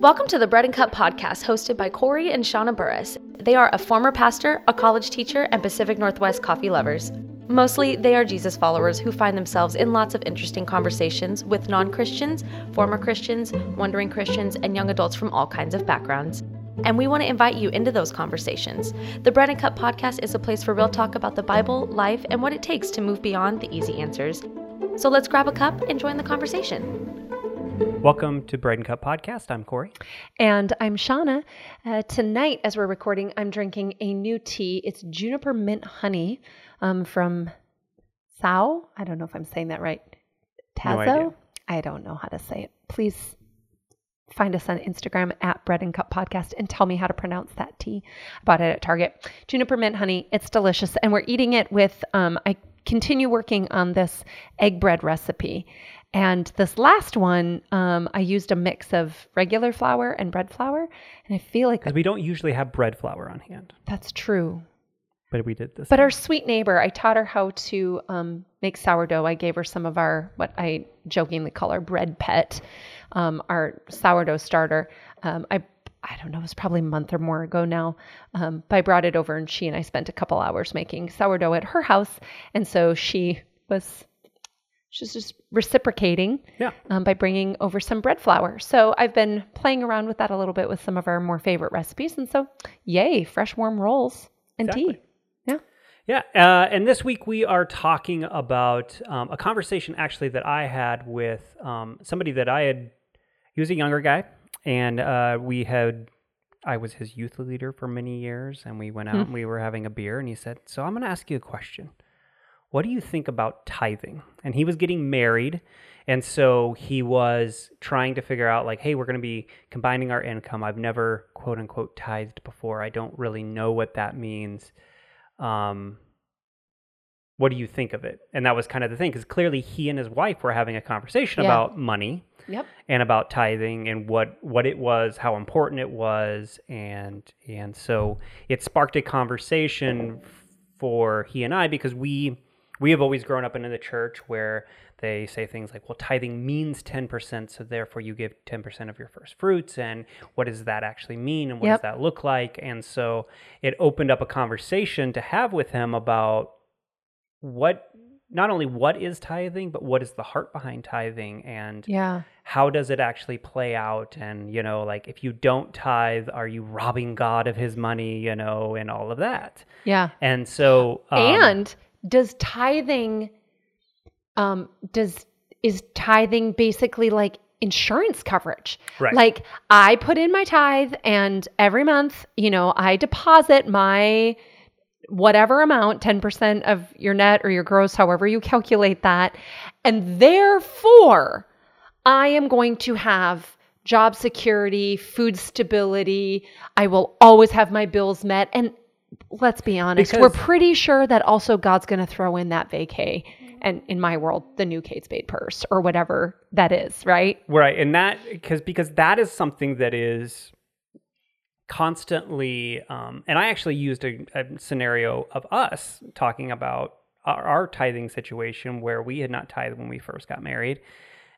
Welcome to the Bread and Cup podcast hosted by Corey and Shauna Burris. They are a former pastor, a college teacher, and Pacific Northwest coffee lovers. Mostly, they are Jesus followers who find themselves in lots of interesting conversations with non Christians, former Christians, wondering Christians, and young adults from all kinds of backgrounds. And we want to invite you into those conversations. The Bread and Cup podcast is a place for real talk about the Bible, life, and what it takes to move beyond the easy answers. So let's grab a cup and join the conversation. Welcome to Bread and Cup Podcast. I'm Corey. And I'm Shauna. Uh, tonight, as we're recording, I'm drinking a new tea. It's juniper mint honey um, from Sao. I don't know if I'm saying that right. Tazo? idea. I don't know how to say it. Please find us on Instagram at Bread and Cup Podcast and tell me how to pronounce that tea. I bought it at Target. Juniper mint honey. It's delicious. And we're eating it with, um, I continue working on this egg bread recipe. And this last one, um, I used a mix of regular flour and bread flour. And I feel like Because we don't usually have bread flour on hand, that's true. but we did this. But time. our sweet neighbor, I taught her how to um, make sourdough. I gave her some of our, what I jokingly call our bread pet, um, our sourdough starter. Um, I, I don't know, it was probably a month or more ago now. Um, but I brought it over and she and I spent a couple hours making sourdough at her house. And so she was, she's just reciprocating yeah. um, by bringing over some bread flour. So I've been playing around with that a little bit with some of our more favorite recipes. And so, yay, fresh warm rolls and Exactly. tea. Yeah. Yeah, uh, and this week we are talking about um, a conversation actually that I had with um, somebody that I had. He was a younger guy, and uh, we had. I was his youth leader for many years, and we went out and we were having a beer, and he said, "So I'm going to ask you a question. What do you think about tithing?" And he was getting married, and so he was trying to figure out, like, "Hey, we're going to be combining our income. I've never quote unquote tithed before. I don't really know what that means." um, what do you think of it? And that was kind of the thing, because clearly he and his wife were having a conversation Yeah. about money Yep. and about tithing and what what it was, how important it was, and and so it sparked a conversation for he and I because we we have always grown up in the church where they say things like, well, tithing means 10%, so therefore you give 10% of your first fruits. And what does that actually mean? And what Yep. does that look like? And so it opened up a conversation to have with him about what, not only what is tithing, but what is the heart behind tithing and Yeah. how does it actually play out? And, you know, like if you don't tithe, are you robbing God of his money, you know, and all of that? Yeah. And so, um, and does tithing um does is tithing basically like insurance coverage? Right. Like I put in my tithe and every month, you know, I deposit my whatever amount, 10% of your net or your gross, however you calculate that. And therefore, I am going to have job security, food stability. I will always have my bills met. And let's be honest, we're pretty sure that also God's going to throw in that vacay and in my world, the new Kate Spade purse or whatever that is, right? Right, and that because because that is something that is constantly, um, and I actually used a, a scenario of us talking about our, our tithing situation where we had not tithed when we first got married,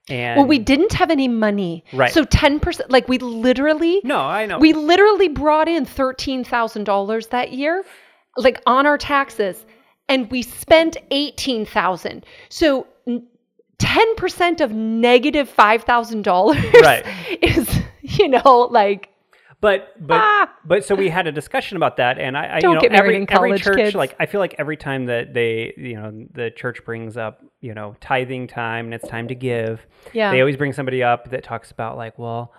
and well, we didn't have any money. Right. So 10%, like we literally, no, I know we literally brought in $13,000 that year, like on our taxes, and we spent 18,000. So 10% of negative $5,000 Right. is, you know, like, But but Ah! but so we had a discussion about that, and I, I Don't you know get married every in every college, church kids. like I feel like every time that they you know the church brings up you know tithing time and it's time to give, yeah. they always bring somebody up that talks about like, well,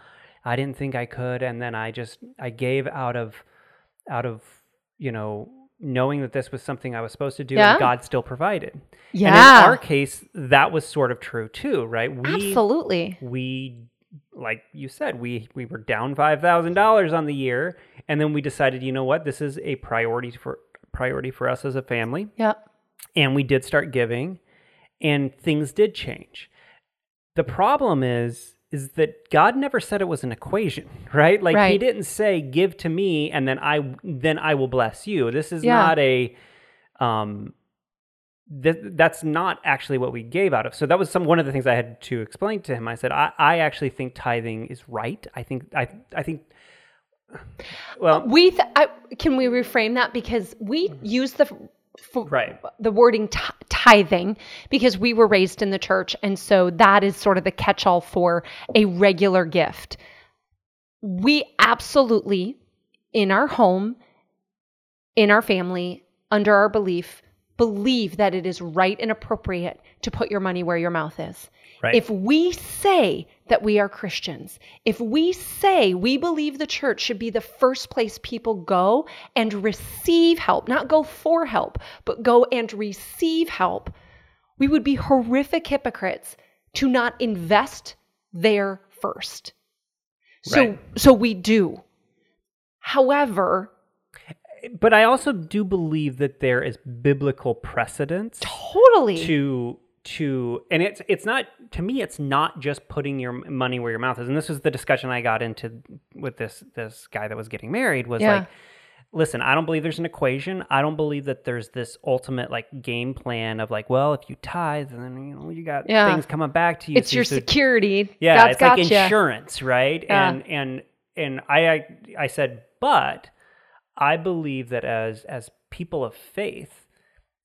I didn't think I could, and then I just I gave out of out of you know knowing that this was something I was supposed to do, Yeah. and God still provided. yeah. And in our case, that was sort of true too, right? We Absolutely. we like you said we we were down $5000 on the year and then we decided you know what this is a priority for priority for us as a family Yeah. and we did start giving and things did change the problem is is that God never said it was an equation, right? Like he didn't say give to me and then I then I will bless you. This is Yeah. not a um th- that's not actually what we gave out of. So that was some one of the things I had to explain to him. I said, I, I actually think tithing is right. I think I I think well We th- I, can we reframe that because we mm-hmm. use the f- right. the wording t- tithing because we were raised in the church and so that is sort of the catch-all for a regular gift. We absolutely in our home in our family under our belief believe that it is right and appropriate to put your money where your mouth is. Right. If we say that we are Christians, if we say we believe the church should be the first place people go and receive help, not go for help, but go and receive help, we would be horrific hypocrites to not invest there first. So Right. so we do. However, But I also do believe that there is biblical precedence totally to to and it's it's not to me it's not just putting your money where your mouth is and this was the discussion i got into with this this guy that was getting married was Yeah. like listen i don't believe there's an equation i don't believe that there's this ultimate like game plan of like well if you tithe then you know you got Yeah. things coming back to you it's so- your security. yeah God's it's like insurance right Yeah. and and and I, I i said but i believe that as as people of faith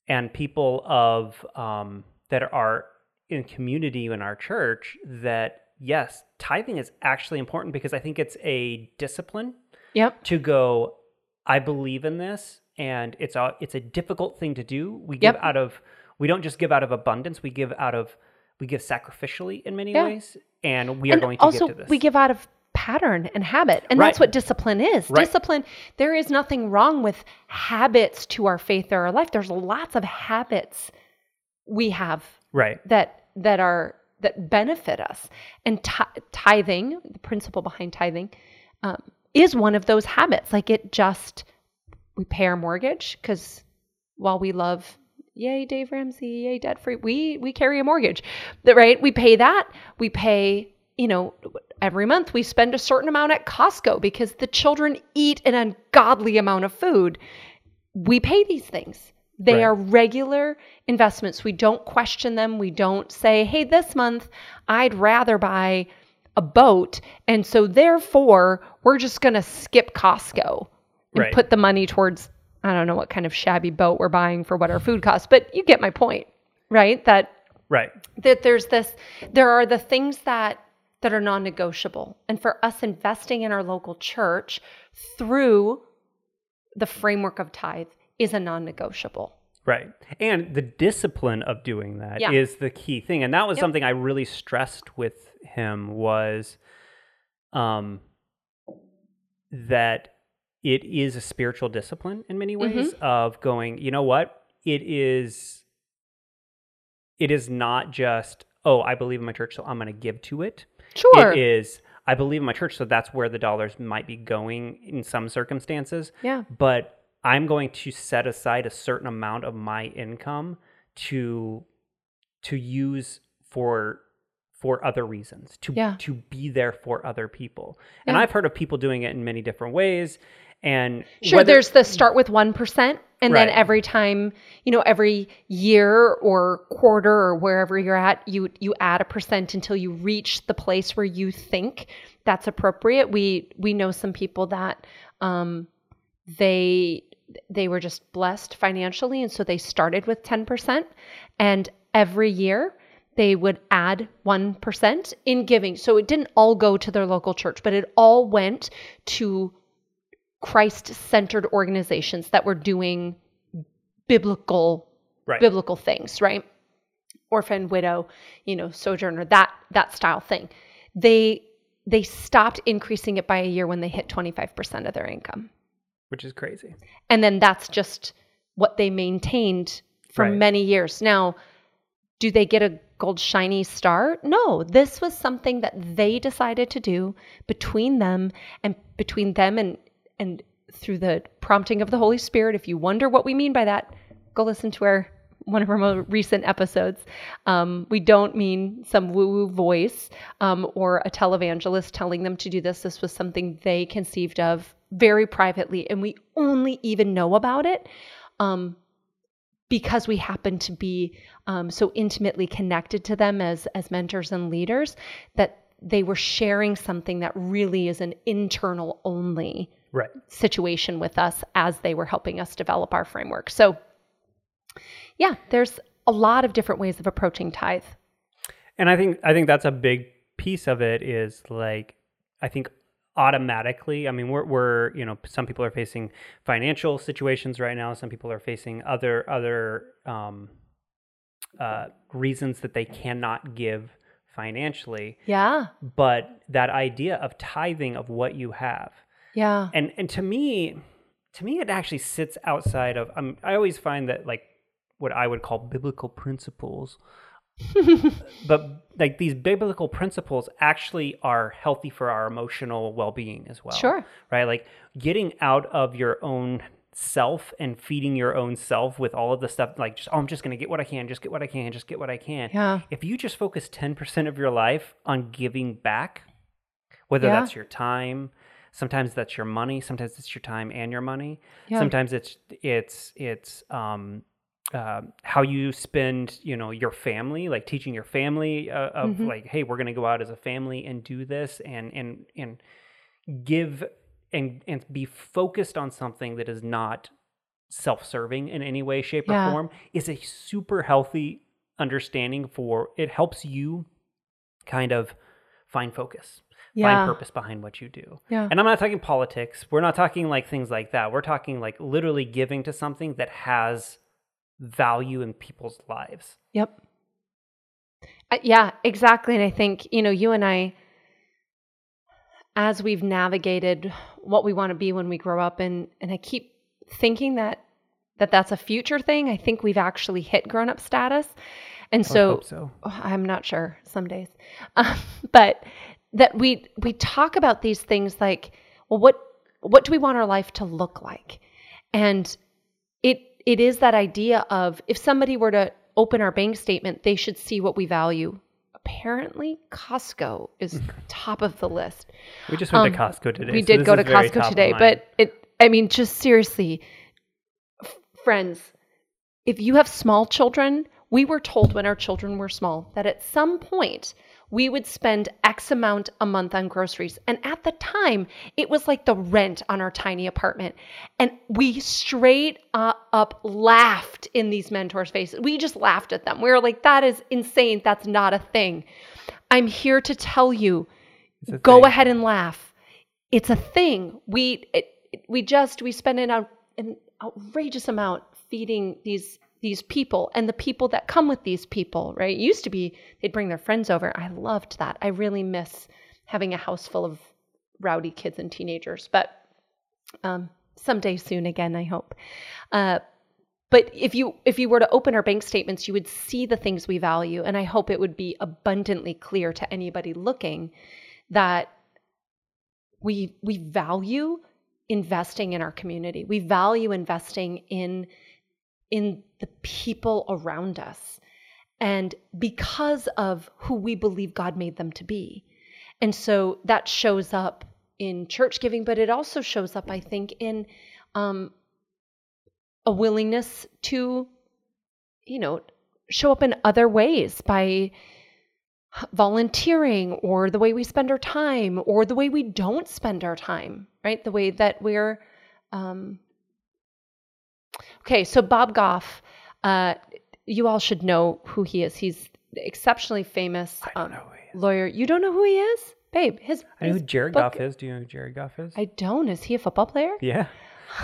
and people of um that are in community in our church that yes tithing is actually important because i think it's a discipline Yep. to go i believe in this and it's a it's a difficult thing to do we give Yep. out of we don't just give out of abundance we give out of we give sacrificially in many Yeah. ways and we are going to also get to this we give out of pattern and habit and that's what discipline is. Right. discipline there is nothing wrong with habits to our faith or our life. There's lots of habits we have right. that that are that benefit us. And ti- tithing the principle behind tithing um, is one of those habits. Like it just we pay our mortgage because while we love yay dave ramsey yay debt free we we carry a mortgage. Right? We pay that. We pay you know every month we spend a certain amount at costco because the children eat an ungodly amount of food we pay these things. They Right. are regular investments. We don't question them. We don't say, hey, this month I'd rather buy a boat. And so therefore, we're just going to skip Costco and Right. put the money towards, I don't know what kind of shabby boat we're buying for what our food costs. But you get my point, right? That right that there's this there are the things that that are non-negotiable and for us investing in our local church through the framework of tithe is a non-negotiable right and the discipline of doing that is Yeah. the key thing and that was Yep. something i really stressed with him was um that it is a spiritual discipline in many ways Mm-hmm. of going you know what it is it is not just oh i believe in my church so i'm going to give to it sure. It is i believe in my church so that's where the dollars might be going in some circumstances. Yeah. But i'm going to set aside a certain amount of my income to to use for for other reasons to Yeah. to be there for other people. And i've heard of people doing it in many different ways and sure whether- there's the start with 1% and then every time you know every year or quarter or wherever you're at you you add a percent until you reach the place where you think that's appropriate. We we know some people that um they they were just blessed financially and so they started with 10% and every year they would add 1% in giving. So it didn't all go to their local church but it all went to christ-centered organizations that were doing biblical right biblical things right orphan widow you know sojourner that that style thing they they stopped increasing it by a year when they hit 25% of their income which is crazy and then that's just what they maintained for Right. many years. Now, do they get a gold shiny star? No, this was something that they decided to do between them and between them and and through the prompting of the Holy Spirit. If you wonder what we mean by that, go listen to our one of our more recent episodes. Um, we don't mean some woo-woo voice um, or a televangelist telling them to do this. This was something they conceived of very privately, and we only even know about it um, because we happen to be um, so intimately connected to them as as mentors and leaders that they were sharing something that really is an internal only Right. situation with us as they were helping us develop our framework. So, yeah, there's a lot of different ways of approaching tithe. And I think I think that's a big piece of it is like I think automatically i mean we're, we're you know some people are facing financial situations right now some people are facing other other um, uh, reasons that they cannot give financially Yeah. but that idea of tithing of what you have Yeah. and and to me to me it actually sits outside of um, i always find that like what i would call biblical principles but like these biblical principles actually are healthy for our emotional well-being as well Sure. right like getting out of your own self and feeding your own self with all of the stuff like just oh i'm just going to get what i can just get what i can just get what i can Yeah. if you just focus 10% of your life on giving back whether Yeah. that's your time sometimes that's your money sometimes it's your time and your money Yeah. sometimes it's it's it's um uh, how you spend you know your family like teaching your family uh, of Mhm. like hey we're going to go out as a family and do this and and and give and and be focused on something that is not self-serving in any way shape Yeah. or form is a super healthy understanding for it helps you kind of find focus Yeah. find purpose behind what you do Yeah. and i'm not talking politics we're not talking like things like that we're talking like literally giving to something that has value in people's lives Yep. Uh, yeah, exactly. And I think, you know, you and I, as we've navigated what we want to be when we grow up, and, and I keep thinking that, that that's a future thing. I think we've actually hit grown up status. And so, so Oh, I'm not sure some days, um, but that we we talk about these things like, well, what what do we want our life to look like? And it it is that idea of if somebody were to open our bank statement, they should see what we value. Apparently, Costco is top of the list. we just went Um, to costco today We so did go to Costco today, but it I mean just seriously f- friends, if you have small children, we were told when our children were small that at some point we would spend X amount a month on groceries. And at the time, it was like the rent on our tiny apartment. And we straight up laughed in these mentors' faces. We just laughed at them. We were like, that is insane. That's not a thing. I'm here to tell you go thing. ahead and laugh. It's a thing. We it- we just we spend an, an outrageous amount feeding these these people and the people that come with these people. Right? It used to be they'd bring their friends over. I loved that. I really miss having a house full of rowdy kids and teenagers. But um, someday soon again, I hope. Uh, but if you if you were to open our bank statements, you would see the things we value, and I hope it would be abundantly clear to anybody looking that we we value investing in our community. We value investing in in the people around us. And because of who we believe God made them to be. And so that shows up in church giving, but it also shows up, I think, in um, a willingness to, you know, show up in other ways by volunteering or the way we spend our time or the way we don't spend our time, right? The way that we're. Um... Okay, so Bob Goff, uh, you all should know who he is. He's exceptionally famous um, who is. lawyer. You don't know who he is? Babe, his. I know who his Jared book- Goff is. Do you know who Jared Goff is? I don't. Is he a football player? yeah.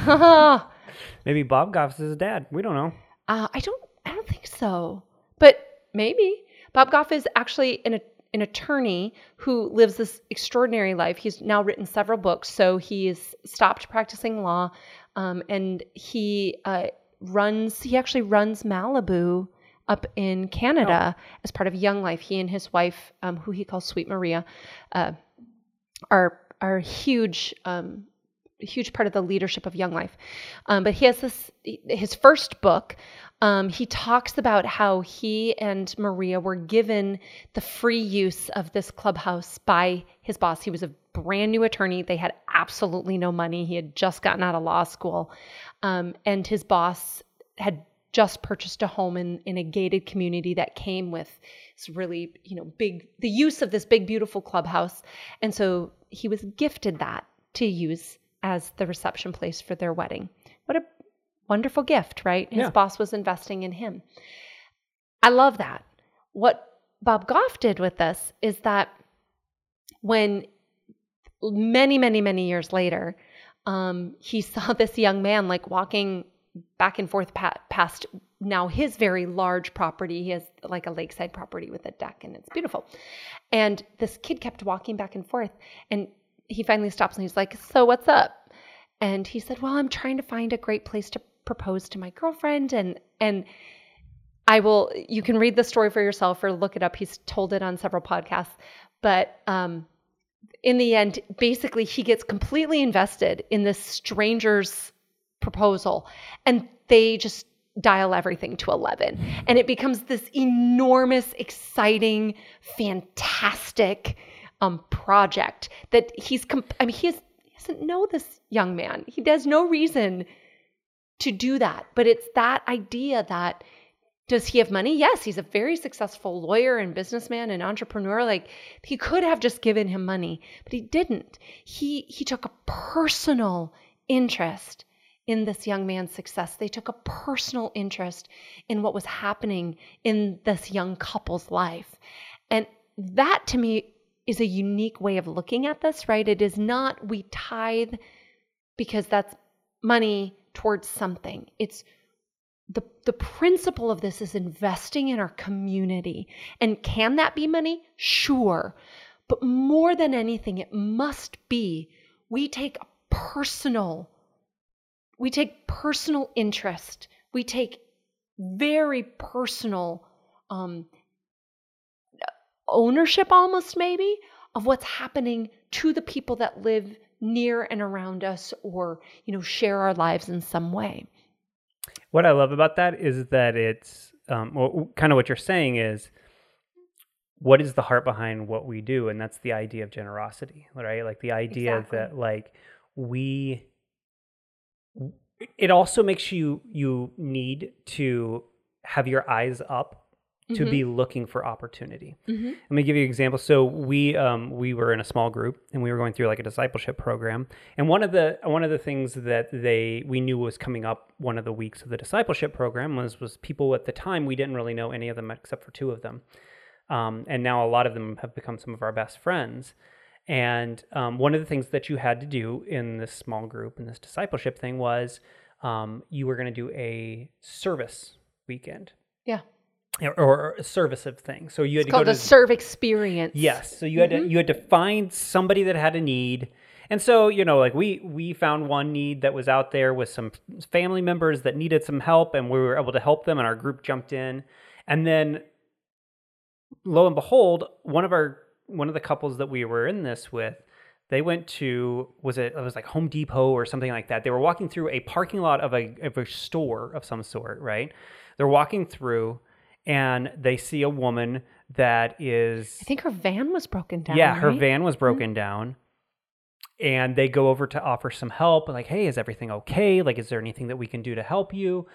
uh, Maybe Bob Goff's his dad. We don't know. I don't. I don't think so. But maybe Bob Goff is actually an an attorney who lives this extraordinary life. He's now written several books, so he's stopped practicing law, um, and he uh, runs. He actually runs Malibu up in Canada as part of Young Life. He and his wife, um, who he calls Sweet Maria, uh, are are huge. Um, huge part of the leadership of Young Life. Um, but he has this, his first book, um, he talks about how he and Maria were given the free use of this clubhouse by his boss. He was a brand new attorney. They had absolutely no money. He had just gotten out of law school. Um, and his boss had just purchased a home in, in a gated community that came with this really, you know, big, the use of this big, beautiful clubhouse. And so he was gifted that to use as the reception place for their wedding. What a wonderful gift, right? His Yeah. boss was investing in him. I love that. What Bob Goff did with this is that when many, many, many years later, um, he saw this young man like walking back and forth pa- past now his very large property. He has like a lakeside property with a deck and it's beautiful. And this kid kept walking back and forth. And he finally stops and he's like, So what's up? And he said, Well, I'm trying to find a great place to propose to my girlfriend. And, and, I will, you can read the story for yourself or look it up. He's told it on several podcasts. But um, in the end, basically, he gets completely invested in this stranger's proposal and they just dial everything to 11. And it becomes this enormous, exciting, fantastic um, project that he's, comp- I mean, he, has, he doesn't know this young man. He has no reason to do that. But it's that idea that does he have money? Yes, he's a very successful lawyer and businessman and entrepreneur. Like he could have just given him money, but he didn't. He he took a personal interest in this young man's success. They took a personal interest in what was happening in this young couple's life. And that to me is a unique way of looking at this, right? It is not we tithe because that's money towards something. It's the the principle of this is investing in our community. And can that be money? Sure. But more than anything, it must be we take a personal we take personal interest. We take very personal um, ownership, almost maybe, of what's happening to the people that live near and around us, or you know, share our lives in some way. What I love about that is that it's um, well, kind of what you're saying is what is the heart behind what we do, and that's the idea of generosity, right? Like the idea Exactly. that like we. It also makes you you need to have your eyes up to Mhm. be looking for opportunity. Mm-hmm. Let me give you an example. So we um, we were in a small group and we were going through like a discipleship program. And one of the one of the things that they we knew was coming up one of the weeks of the discipleship program was was people at the time we didn't really know any of them except for two of them. Um, and now a lot of them have become some of our best friends. And um, one of the things that you had to do in this small group and this discipleship thing was um, you were going to do a service weekend Yeah. Or, or a service of things. So you had It's to go called to a serve experience. Yes. So you had to mm-hmm. you had to find somebody that had a need. And so, you know, like we we found one need that was out there with some family members that needed some help and we were able to help them and our group jumped in. And then lo and behold, one of our one of the couples that we were in this with, they went to was it it was like Home Depot or something like that. They were walking through a parking lot of a of a store of some sort, right? They're walking through and they see a woman that is I think her van was broken down. yeah, her right? van was broken down. And they go over to offer some help, like, hey, is everything okay? Like, is there anything that we can do to help you?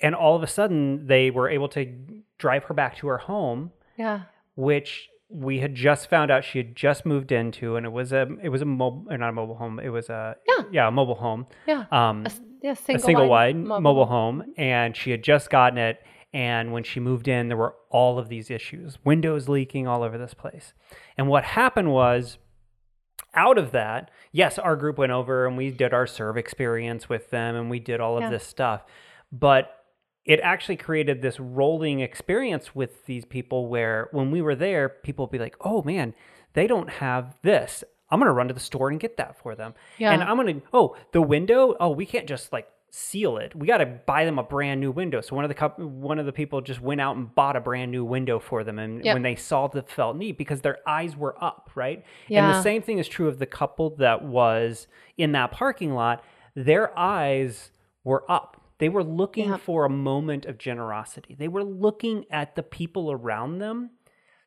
And all of a sudden, they were able to drive her back to her home, Yeah. which we had just found out she had just moved into, and it was a it was a mobile not a mobile home, it was a Yeah. yeah a mobile home, Yeah. um, A, yeah, a single, single wide mobile. mobile home, and she had just gotten it. And when she moved in, there were all of these issues, windows leaking all over this place. And what happened was, out of that, yes, our group went over and we did our serve experience with them, and we did all of Yeah. this stuff. But it actually created this rolling experience with these people where when we were there, people would be like, "Oh man, they don't have this. I'm gonna run to the store and get that for them." Yeah. And I'm gonna, oh, the window. Oh, we can't just like seal it. We got to buy them a brand new window. So one of the coup one of the people just went out and bought a brand new window for them, and Yep. when they saw the felt need because their eyes were up, right? Yeah. And the same thing is true of the couple that was in that parking lot. Their eyes were up. They were looking Yeah. for a moment of generosity. They were looking at the people around them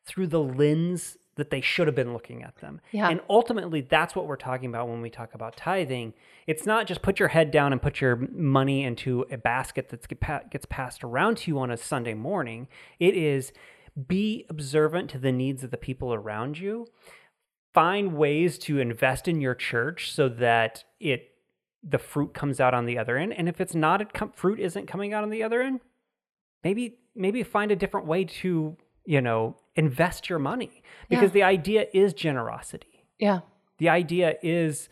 through the lens that they should have been looking at them. Yeah. And ultimately, that's what we're talking about when we talk about tithing. It's not just put your head down and put your money into a basket that gets passed around to you on a Sunday morning. It is be observant to the needs of the people around you. Find ways to invest in your church so that it the fruit comes out on the other end. And if it's not, it com- fruit isn't coming out on the other end. Maybe maybe find a different way to you know invest your money because Yeah. the idea is generosity Yeah. the idea is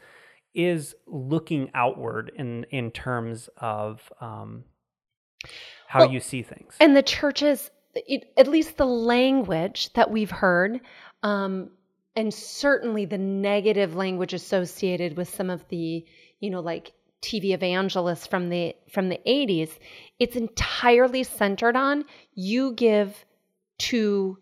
is looking outward in in terms of um, how Well, you see things And the churches, it, at least the language that we've heard, um, and certainly the negative language associated with some of the, you know, like TV evangelists from the from the 80s, it's entirely centered on you give to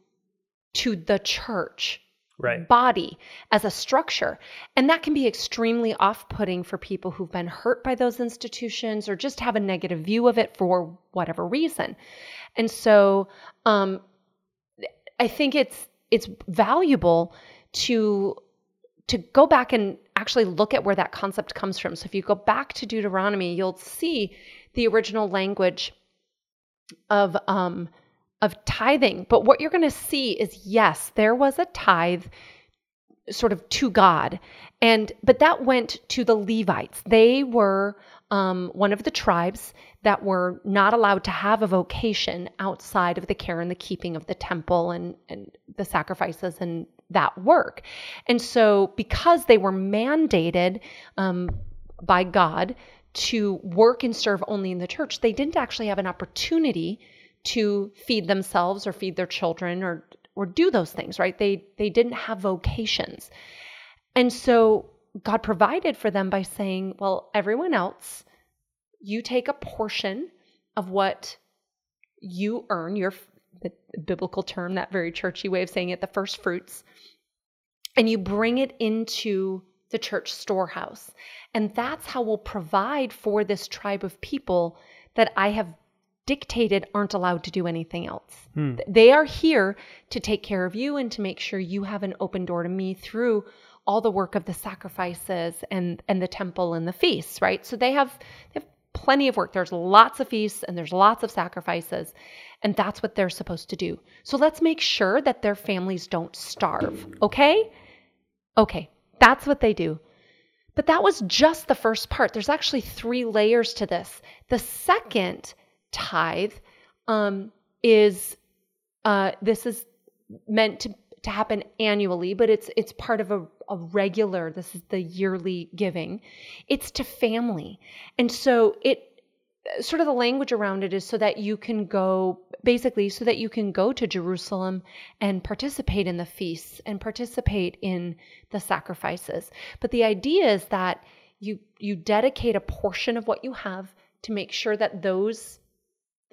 to the church right body as a structure. And that can be extremely off putting for people who've been hurt by those institutions or just have a negative view of it for whatever reason. And so um, I think it's it's valuable to to go back and actually look at where that concept comes from. So if you go back to Deuteronomy, you'll see the original language of um, of tithing. But what you're going to see is yes, there was a tithe sort of to God. And but that went to the Levites. They were um, one of the tribes that were not allowed to have a vocation outside of the care and the keeping of the temple and, and the sacrifices and that work. And so because they were mandated um, by God to work and serve only in the church, they didn't actually have an opportunity to feed themselves or feed their children or or do those things, right? They they didn't have vocations. And so God provided for them by saying, well, everyone else, you take a portion of what you earn, your the biblical term, that very churchy way of saying it, the first fruits, and you bring it into the church storehouse. And that's how we'll provide for this tribe of people that I have dictated aren't allowed to do anything else. Hmm. They are here to take care of you and to make sure you have an open door to me through all the work of the sacrifices and and the temple and the feasts, right? So they have they have plenty of work. There's lots of feasts and there's lots of sacrifices, and that's what they're supposed to do. So let's make sure that their families don't starve, okay? Okay, that's what they do. But that was just the first part. There's actually three layers to this. The second tithe um, is uh, this is meant to, to happen annually, but it's it's part of a, a regular. This is the yearly giving. It's to family, and so it sort of the language around it is so that you can go basically so that you can go to Jerusalem and participate in the feasts and participate in the sacrifices. But the idea is that you you dedicate a portion of what you have to make sure that those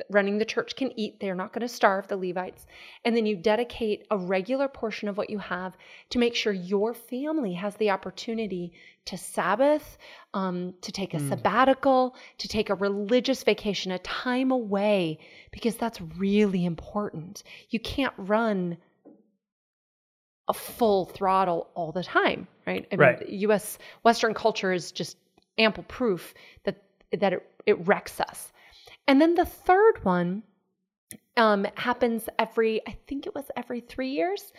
running the church can eat. They're not going to starve the Levites. And then you dedicate a regular portion of what you have to make sure your family has the opportunity to Sabbath, um, to take a Mm. sabbatical, to take a religious vacation, a time away, because that's really important. You can't run a full throttle all the time, right? I mean, Right. U.S. Western culture is just ample proof that that it, it wrecks us. And then the third one um, happens every, I think it was every three years,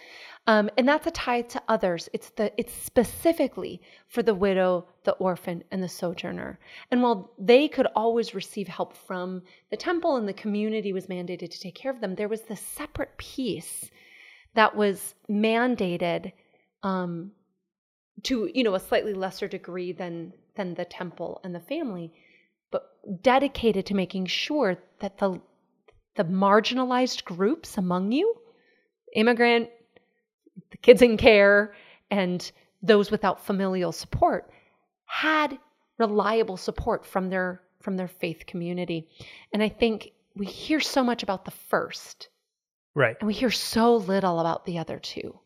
um, and that's a tithe to others. It's the it's specifically for the widow, the orphan, and the sojourner. And while they could always receive help from the temple and the community was mandated to take care of them, there was this separate piece that was mandated um, to you know a slightly lesser degree than than the temple and the family but dedicated to making sure that the the marginalized groups among you immigrant the kids in care and those without familial support had reliable support from their from their faith community. And i think we hear so much about the first. Right. And we hear so little about the other two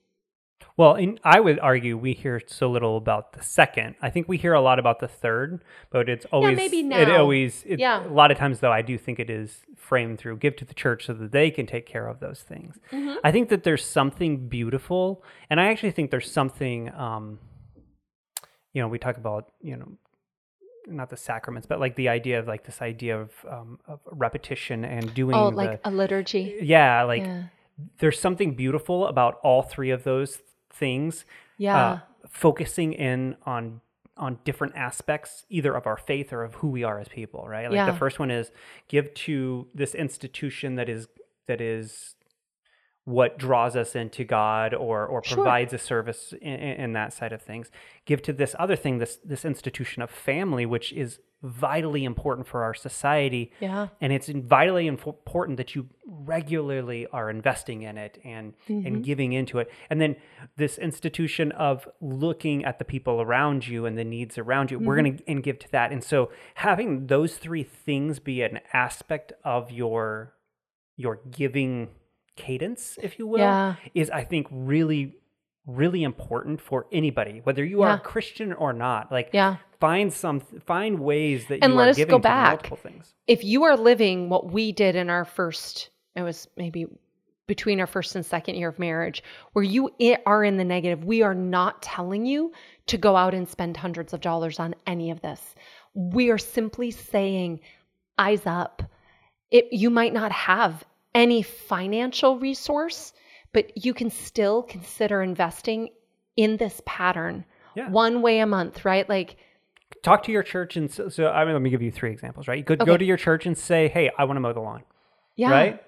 Well, in, I would argue we hear so little about the second. I think we hear a lot about the third, but it's always maybe It always it, Yeah. A lot of times, though, I do think it is framed through give to the church so that they can take care of those things. Mm-hmm. I think that there's something beautiful, and I actually think there's something. Um, you know, we talk about you know not the sacraments, but like the idea of like this idea of, um, of repetition and doing Oh, the, like a liturgy. yeah, like Yeah. there's something beautiful about all three of those things. Yeah. Uh, focusing in on on different aspects either of our faith or of who we are as people, right? Like Yeah. the first one is give to this institution that is that is what draws us into God or or Sure. provides a service in, in that side of things. Give to this other thing, this this institution of family, which is vitally important for our society. Yeah. And it's vitally important that you regularly are investing in it and Mm-hmm. and giving into it. And then this institution of looking at the people around you and the needs around you, we're Mm-hmm. going to and give to that. And so having those three things be an aspect of your your giving cadence, if you will, Yeah. is I think really really important for anybody, whether you are Yeah. Christian or not. Like Yeah. find some find ways that And you let are us go giving to back. multiple things. if you are living what we did in our first, it was maybe between our first and second year of marriage, where you are in the negative, we are not telling you to go out and spend hundreds of dollars on any of this. We are simply saying, eyes up. It, you might not have any financial resource, but you can still consider investing in this pattern Yeah. one way a month, right? Like, talk to your church and so, so I mean, let me give you three examples, right? You could go to your church and say, "Hey, I want to mow the lawn," yeah. right?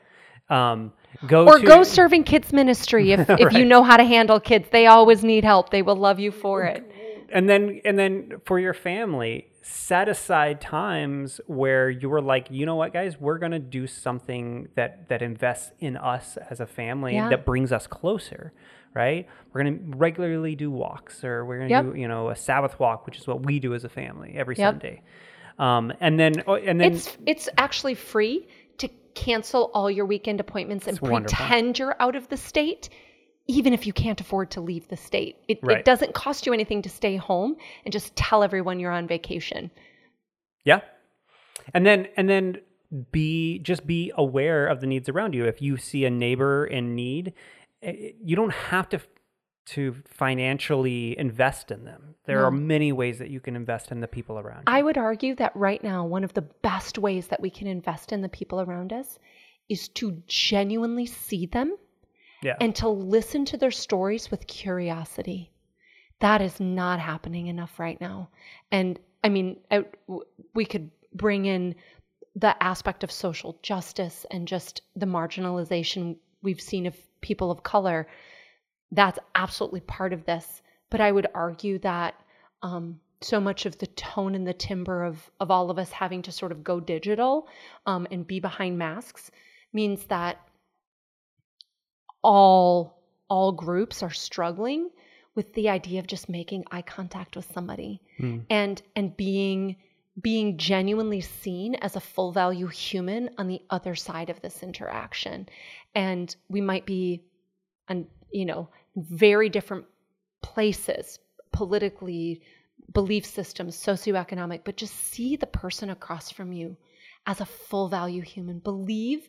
Um, go or to, go serving kids ministry if, if you know how to handle kids they always need help they will love you for it and then and then for your family, set aside times where you were like, you know what, guys, we're gonna do something that that invests in us as a family Yeah. that brings us closer. Right, we're gonna regularly do walks, or we're gonna Yep. do you know a Sabbath walk, which is what we do as a family every Yep. Sunday. Um, and then oh, and then it's it's actually free to cancel all your weekend appointments and It's wonderful. pretend you're out of the state even if you can't afford to leave the state it, Right. it doesn't cost you anything to stay home and just tell everyone you're on vacation Yeah. And then and then be just be aware of the needs around you. If you see a neighbor in need, eh, you don't have to to financially invest in them. There are many ways that you can invest in the people around you. I would argue that right now, one of the best ways that we can invest in the people around us is to genuinely see them yeah. and to listen to their stories with curiosity. That is not happening enough right now. And I mean, I, we could bring in the aspect of social justice and just the marginalization we've seen of people of color. That's absolutely part of this. But I would argue that um, so much of the tone and the timbre of, of all of us having to sort of go digital um, and be behind masks means that all all groups are struggling with the idea of just making eye contact with somebody Hmm. and and being being genuinely seen as a full value human on the other side of this interaction and we might be on you know very different places politically belief systems socioeconomic but just see the person across from you as a full value human believe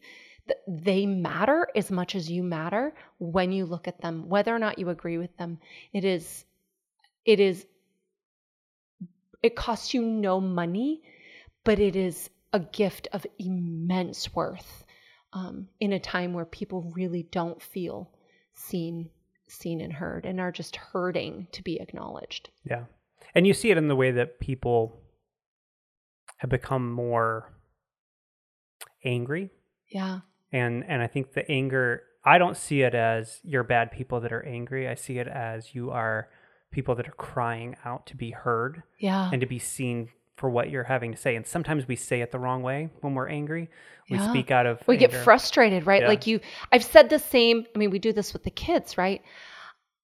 they matter as much as you matter when you look at them. Whether or not you agree with them it is it is it costs you no money but it is a gift of immense worth um, in a time where people really don't feel seen seen and heard and are just hurting to be acknowledged. Yeah. And you see it in the way that people have become more angry. Yeah and and I think the anger I don't see it as you're bad people that are angry. I see it as you are people that are crying out to be heard yeah and to be seen for what you're having to say. And sometimes we say it the wrong way when we're angry. We Yeah. speak out of we get frustrated right Yeah. like you i've said the same i mean we do this with the kids right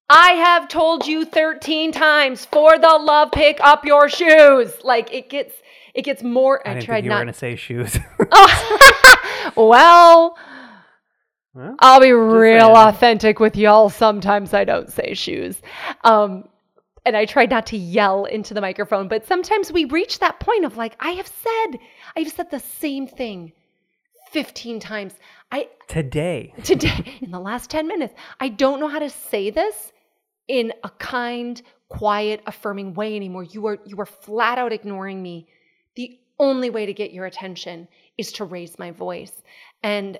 i have told you 13 times for the love pick up your shoes like it gets it gets more I i, tried think you were not going to say shoes. oh well Well, I'll be real saying. authentic with y'all. Sometimes I don't say shoes. Um, and I tried not to yell into the microphone, but sometimes we reach that point of like, I have said, I've said the same thing 15 times. I today. today in the last 10 minutes, I don't know how to say this in a kind, quiet, affirming way anymore. You are you are flat out ignoring me. The only way to get your attention is to raise my voice. And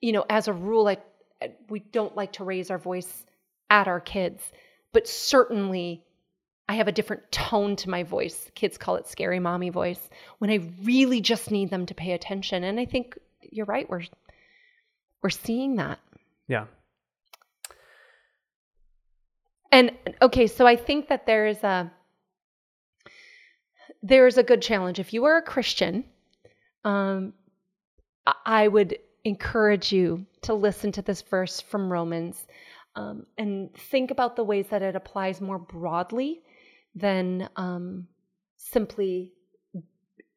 you know, as a rule, I, we don't like to raise our voice at our kids, but certainly I have a different tone to my voice. Kids call it scary mommy voice when I really just need them to pay attention. And I think you're right. We're we're seeing that. Yeah. And okay, so I think that there is a there is a good challenge. If you are a Christian, um, I- would encourage you to listen to this verse from Romans um, and think about the ways that it applies more broadly than um, simply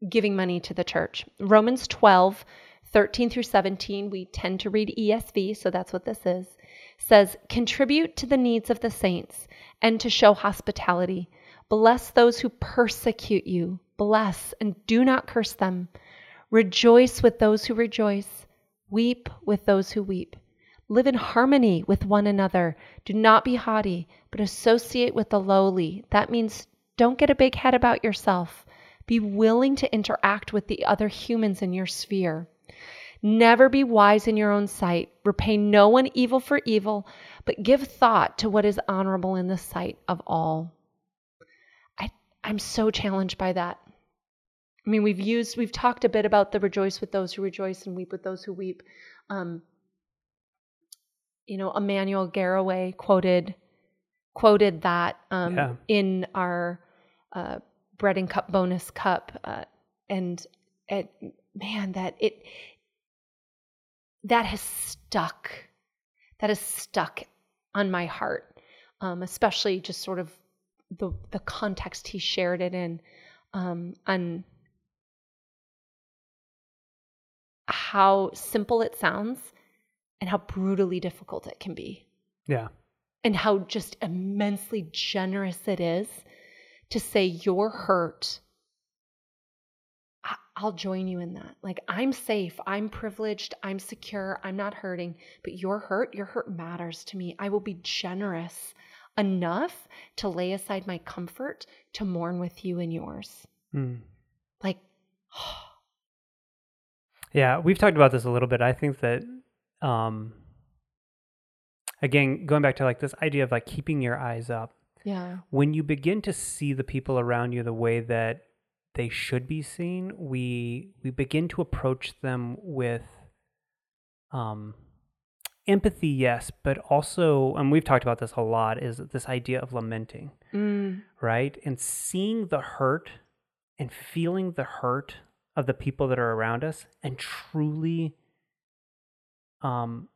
giving money to the church. Romans 12, 13 through 17, we tend to read ESV, so that's what this is, says, Contribute to the needs of the saints and to show hospitality. Bless those who persecute you. Bless and do not curse them. Rejoice with those who rejoice. Weep with those who weep. Live in harmony with one another. Do not be haughty, but associate with the lowly. That means don't get a big head about yourself. Be willing to interact with the other humans in your sphere. Never be wise in your own sight. Repay no one evil for evil, but give thought to what is honorable in the sight of all. I, I'm so challenged by that. I mean, we've used, we've talked a bit about the rejoice with those who rejoice and weep with those who weep. Um, you know, Emmanuel Garraway quoted quoted that um, Yeah. in our uh, bread and cup bonus cup, uh, and it, man, that it that has stuck. That has stuck on my heart, um, especially just sort of the the context he shared it in, um, on how simple it sounds and how brutally difficult it can be. Yeah. and how just immensely generous it is to say you're hurt. I- i'll join you in that. Like i'm safe. I'm privileged. I'm secure. I'm not hurting. But your hurt. Your hurt matters to me. I will be generous enough to lay aside my comfort to mourn with you and yours. Mm. like Yeah, we've talked about this a little bit. I think that um again, going back to like this idea of like keeping your eyes up. yeah When you begin to see the people around you the way that they should be seen, we we begin to approach them with um empathy, yes, but also and we've talked about this a lot is this idea of lamenting. mm, right? And seeing the hurt and feeling the hurt of the people that are around us and truly um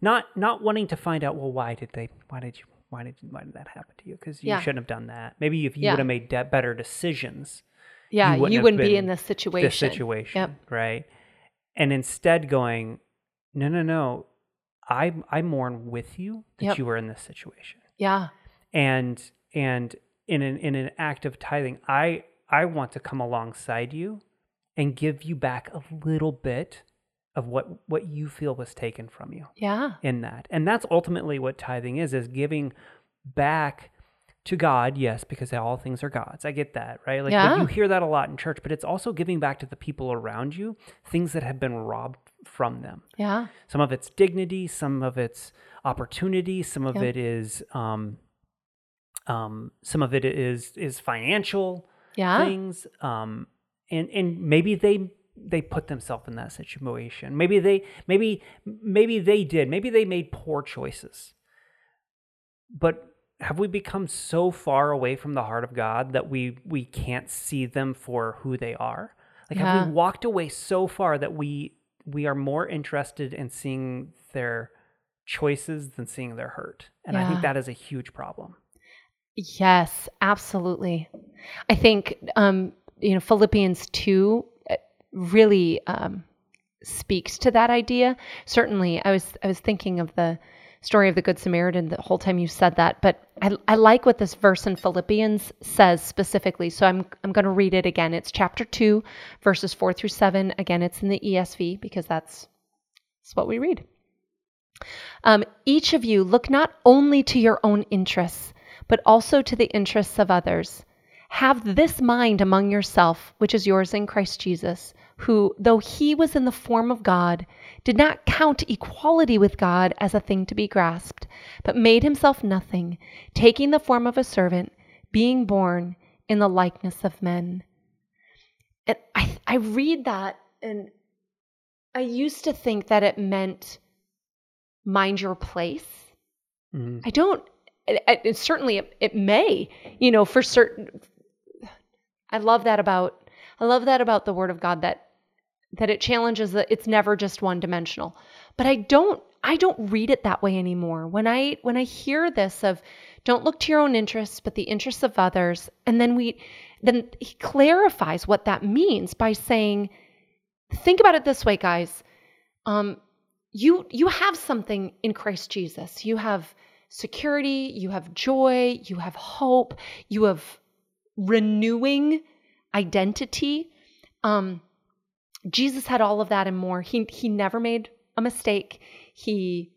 not not wanting to find out well why did they why did you why did why did that happen to you because you Yeah. shouldn't have done that maybe if you Yeah. would have made de- better decisions yeah you wouldn't wouldn't, be in this situation this situation Yep. right and instead going no no no i i mourn with you that Yep. you were in this situation yeah and and in an in an act of tithing i i want to come alongside you and give you back a little bit of what what you feel was taken from you yeah. in that. And that's ultimately what tithing is is giving back to god yes because all things are god's. I get that right? Like Yeah. you hear that a lot in church but it's also giving back to the people around you things that have been robbed from them. Yeah. Some of it's dignity some of it's opportunity some of it is um um some of it is is financial yeah. things um and and maybe they they put themselves in that situation. Maybe they maybe maybe they did. Maybe they made poor choices. But have we become so far away from the heart of god that we we can't see them for who they are? Like have we walked away so far that we we are more interested in seeing their choices than seeing their hurt? And i think that is a huge problem Yes, absolutely. I think um, you know Philippians two uh, really um, speaks to that idea. Certainly, I was I was thinking of the story of the Good Samaritan the whole time you said that, but I, I like what this verse in Philippians says specifically. So I'm I'm going to read it again. It's chapter two, verses four through seven. Again, it's in the ESV because that's that's what we read. Um, each of you look not only to your own interests, but also to the interests of others. Have this mind among yourself, which is yours in Christ Jesus who, though he was in the form of God, did not count equality with God as a thing to be grasped, but made himself nothing, taking the form of a servant, being born in the likeness of men. And I, I read that, and I used to think that it meant mind your place. Mm-hmm. I don't. It, it certainly it, it may, you know, for certain. I love that about I love that about the word of God that that it challenges that it's never just one dimensional. But I don't I don't read it that way anymore. When I when I hear this of don't look to your own interests but the interests of others and then we then he clarifies what that means by saying think about it this way guys. Um you you have something in Christ Jesus. You have security, you have joy, you have hope, you have renewing identity. Um, Jesus had all of that and more. He he never made a mistake. He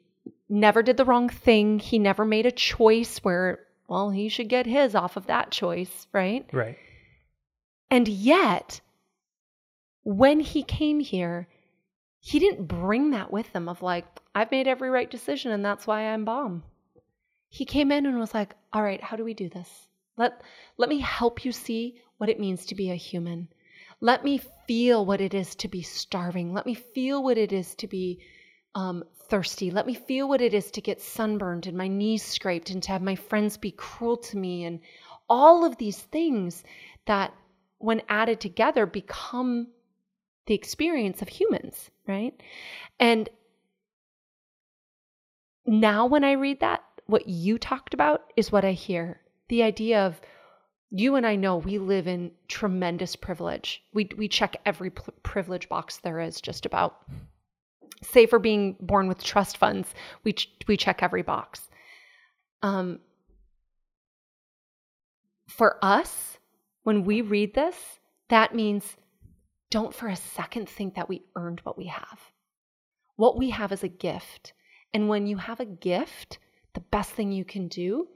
never did the wrong thing. He never made a choice where well, he should get his off of that choice, right? Right. And yet, when he came here, he didn't bring that with him of like, I've made every right decision and that's why I'm bomb. He came in and was like, all right, how do we do this? Let, let me help you see what it means to be a human. Let me feel what it is to be starving. Let me feel what it is to be um, thirsty. Let me feel what it is to get sunburned and my knees scraped and to have my friends be cruel to me. And all of these things that, when added together, become the experience of humans, right? And now, when I read that, what you talked about is what I hear the idea of you and I know we live in tremendous privilege. We we check every p- privilege box there is just about. Say for being born with trust funds, we ch- we check every box. Um, for us, when we read this, that means don't for a second think that we earned what we have. What we have is a gift. And when you have a gift, the best thing you can do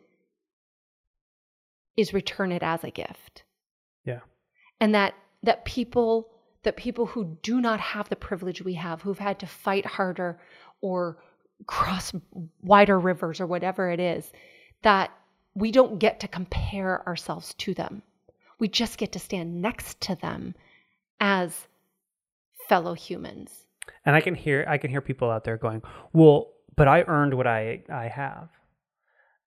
is return it as a gift. Yeah. And that that people that people who do not have the privilege we have, who've had to fight harder or cross wider rivers or whatever it is, that we don't get to compare ourselves to them. We just get to stand next to them as fellow humans. And I can hear I can hear people out there going, "Well, but I earned what I I have."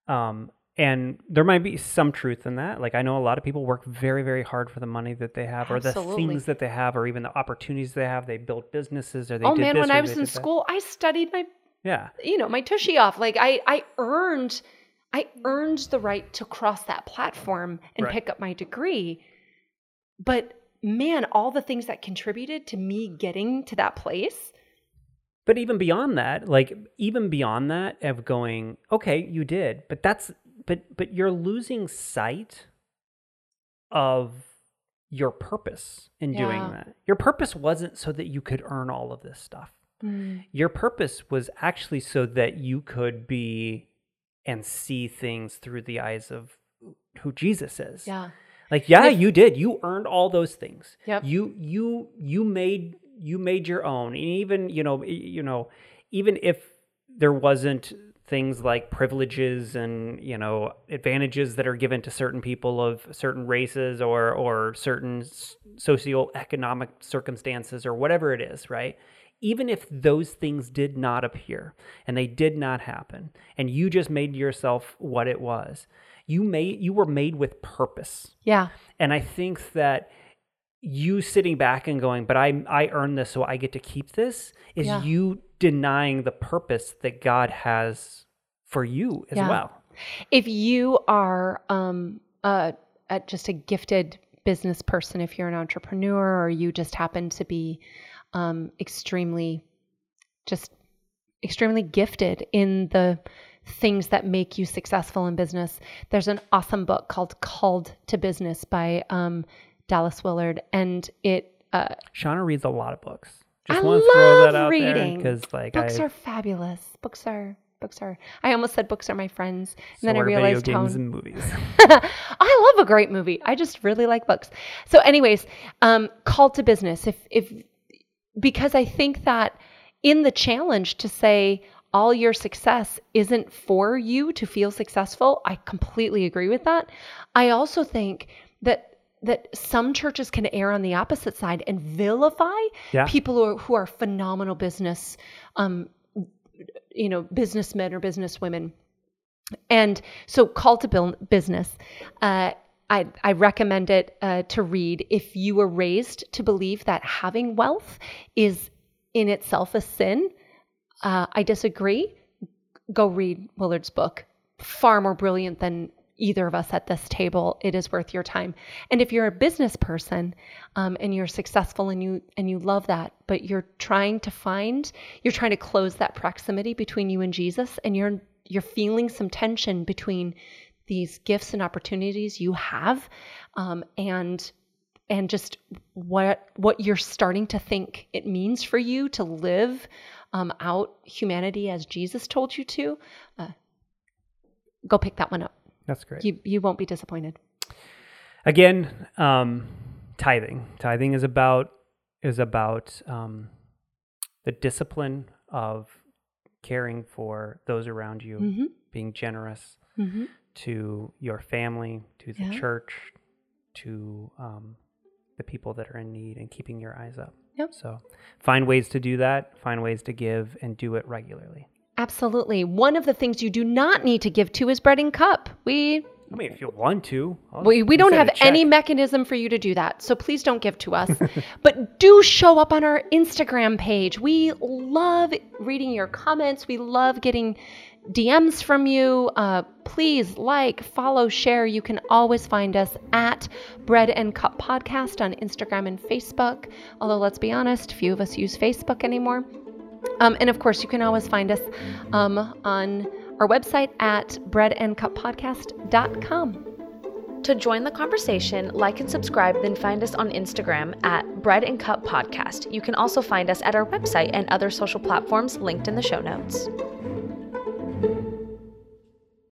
Um, and there might be some truth in that like i know a lot of people work very very hard for the money that they have Absolutely. or the things that they have or even the opportunities they have they built businesses or they oh man when i was in school that. i studied my yeah you know my tushy off like i i earned i earned the right to cross that platform and right. pick up my degree but man all the things that contributed to me getting to that place but even beyond that like even beyond that of going okay you did but that's but but you're losing sight of your purpose in yeah. doing that. Your purpose wasn't so that you could earn all of this stuff. Mm. Your purpose was actually so that you could be and see things through the eyes of who Jesus is. Yeah. Like yeah, if, you did. You earned all those things. Yep. You you you made you made your own. And even, you know, you know, even if there wasn't things like privileges and you know advantages that are given to certain people of certain races or or certain socioeconomic circumstances or whatever it is right even if those things did not appear and they did not happen and you just made yourself what it was you made you were made with purpose yeah and i think that you sitting back and going, but I I earned this, so I get to keep this, is yeah. you denying the purpose that God has for you as yeah. well. If you are um, a, a, just a gifted business person, if you're an entrepreneur or you just happen to be um, extremely, just extremely gifted in the things that make you successful in business. There's an awesome book called Called to Business by um, Dallas Willard, and it. Uh, Shauna reads a lot of books. Just I want to throw love that out reading. because, like, books I are fabulous. Books are books are. I almost said books are my friends, and so then I are video realized how. games and movies. I love a great movie. I just really like books. So, anyways, um, call to business. If if because I think that in the challenge to say all your success isn't for you to feel successful, I completely agree with that. I also think that that some churches can err on the opposite side and vilify Yeah. people who are, who are phenomenal business, um, you know, businessmen or businesswomen. And so, Call to Build Business, uh, I, I recommend it uh, to read if you were raised to believe that having wealth is in itself a sin. Uh, I disagree. Go read Willard's book. Far more brilliant than either of us at this table. It is worth your time. And if you're a business person um, and you're successful and you and you love that, but you're trying to find, you're trying to close that proximity between you and Jesus, and you're you're feeling some tension between these gifts and opportunities you have, um, and and just what what you're starting to think it means for you to live um, out humanity as Jesus told you to. Uh, go pick that one up. That's great. You you won't be disappointed. Again, um, tithing. Tithing is about is about um, the discipline of caring for those around you, Mhm. being generous Mm-hmm. to your family, to the Yeah. church, to um, the people that are in need, and keeping your eyes up. Yep. So find ways to do that. Find ways to give, and do it regularly. Absolutely. One of the things you do not need to give to is bread and cup. We I mean, if you want to, I'll we, we don't have any mechanism for you to do that. So please don't give to us. but do show up on our Instagram page. We love reading your comments. We love getting DMs from you. Uh, please like, follow, share. You can always find us at Bread and Cup Podcast on Instagram and Facebook. Although, let's be honest, few of us use Facebook anymore. Um, and of course, you can always find us um, on our website at breadandcuppodcast.com. To join the conversation, like and subscribe, then find us on Instagram at Bread and Cup Podcast. You can also find us at our website and other social platforms linked in the show notes.